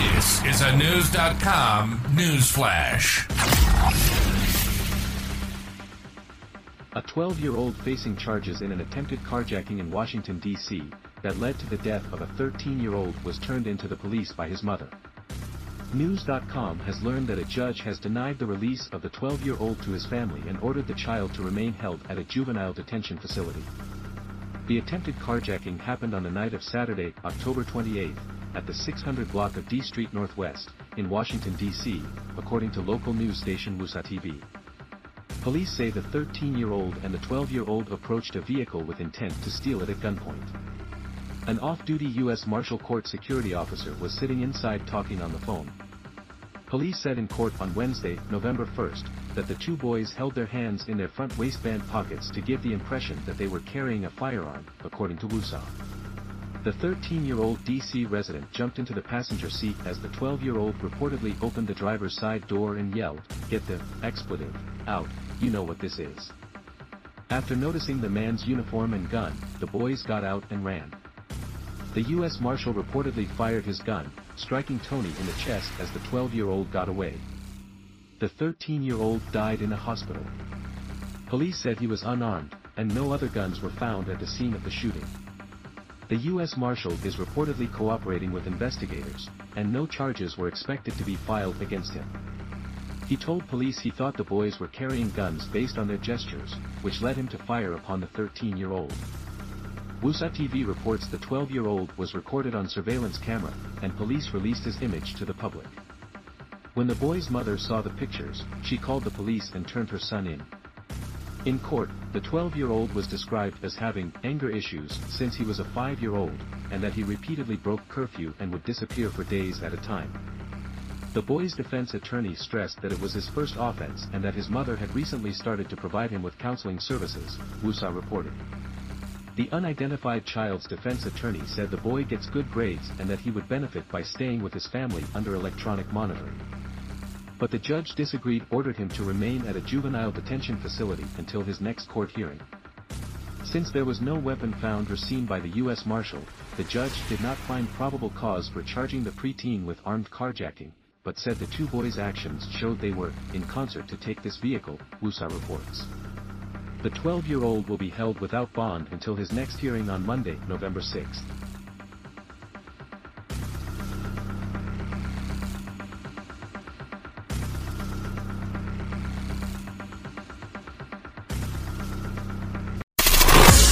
This is a News.com news flash. A 12 year old facing charges in an attempted carjacking in Washington, D.C., that led to the death of a 13 year old was turned into the police by his mother. News.com has learned that a judge has denied the release of the 12 year old to his family and ordered the child to remain held at a juvenile detention facility. The attempted carjacking happened on the night of Saturday, October 28, at the 600 block of D Street Northwest, in Washington, D.C., according to local news station WUSA TV. Police say the 13-year-old and the 12-year-old approached a vehicle with intent to steal it at gunpoint. An off-duty U.S. Marshal Court security officer was sitting inside talking on the phone. Police said in court on Wednesday, November 1st, that the two boys held their hands in their front waistband pockets to give the impression that they were carrying a firearm, according to WUSA. The 13-year-old DC resident jumped into the passenger seat as the 12-year-old reportedly opened the driver's side door and yelled, get the expletive out, you know what this is. After noticing the man's uniform and gun, the boys got out and ran. The U.S. Marshal reportedly fired his gun, striking Tony in the chest as the 12-year-old got away. The 13-year-old died in a hospital. Police said he was unarmed, and no other guns were found at the scene of the shooting. The U.S. Marshal is reportedly cooperating with investigators, and no charges were expected to be filed against him. He told police he thought the boys were carrying guns based on their gestures, which led him to fire upon the 13-year-old. WUSA TV reports the 12-year-old was recorded on surveillance camera, and police released his image to the public. When the boy's mother saw the pictures, she called the police and turned her son in. In court, the 12-year-old was described as having anger issues since he was a 5-year-old, and that he repeatedly broke curfew and would disappear for days at a time. The boy's defense attorney stressed that it was his first offense and that his mother had recently started to provide him with counseling services, WUSA reported. The unidentified child's defense attorney said the boy gets good grades and that he would benefit by staying with his family under electronic monitoring but the judge disagreed ordered him to remain at a juvenile detention facility until his next court hearing. Since there was no weapon found or seen by the U.S. Marshal, the judge did not find probable cause for charging the preteen with armed carjacking, but said the two boys' actions showed they were in concert to take this vehicle, WUSA reports. The 12-year-old will be held without bond until his next hearing on Monday, November 6.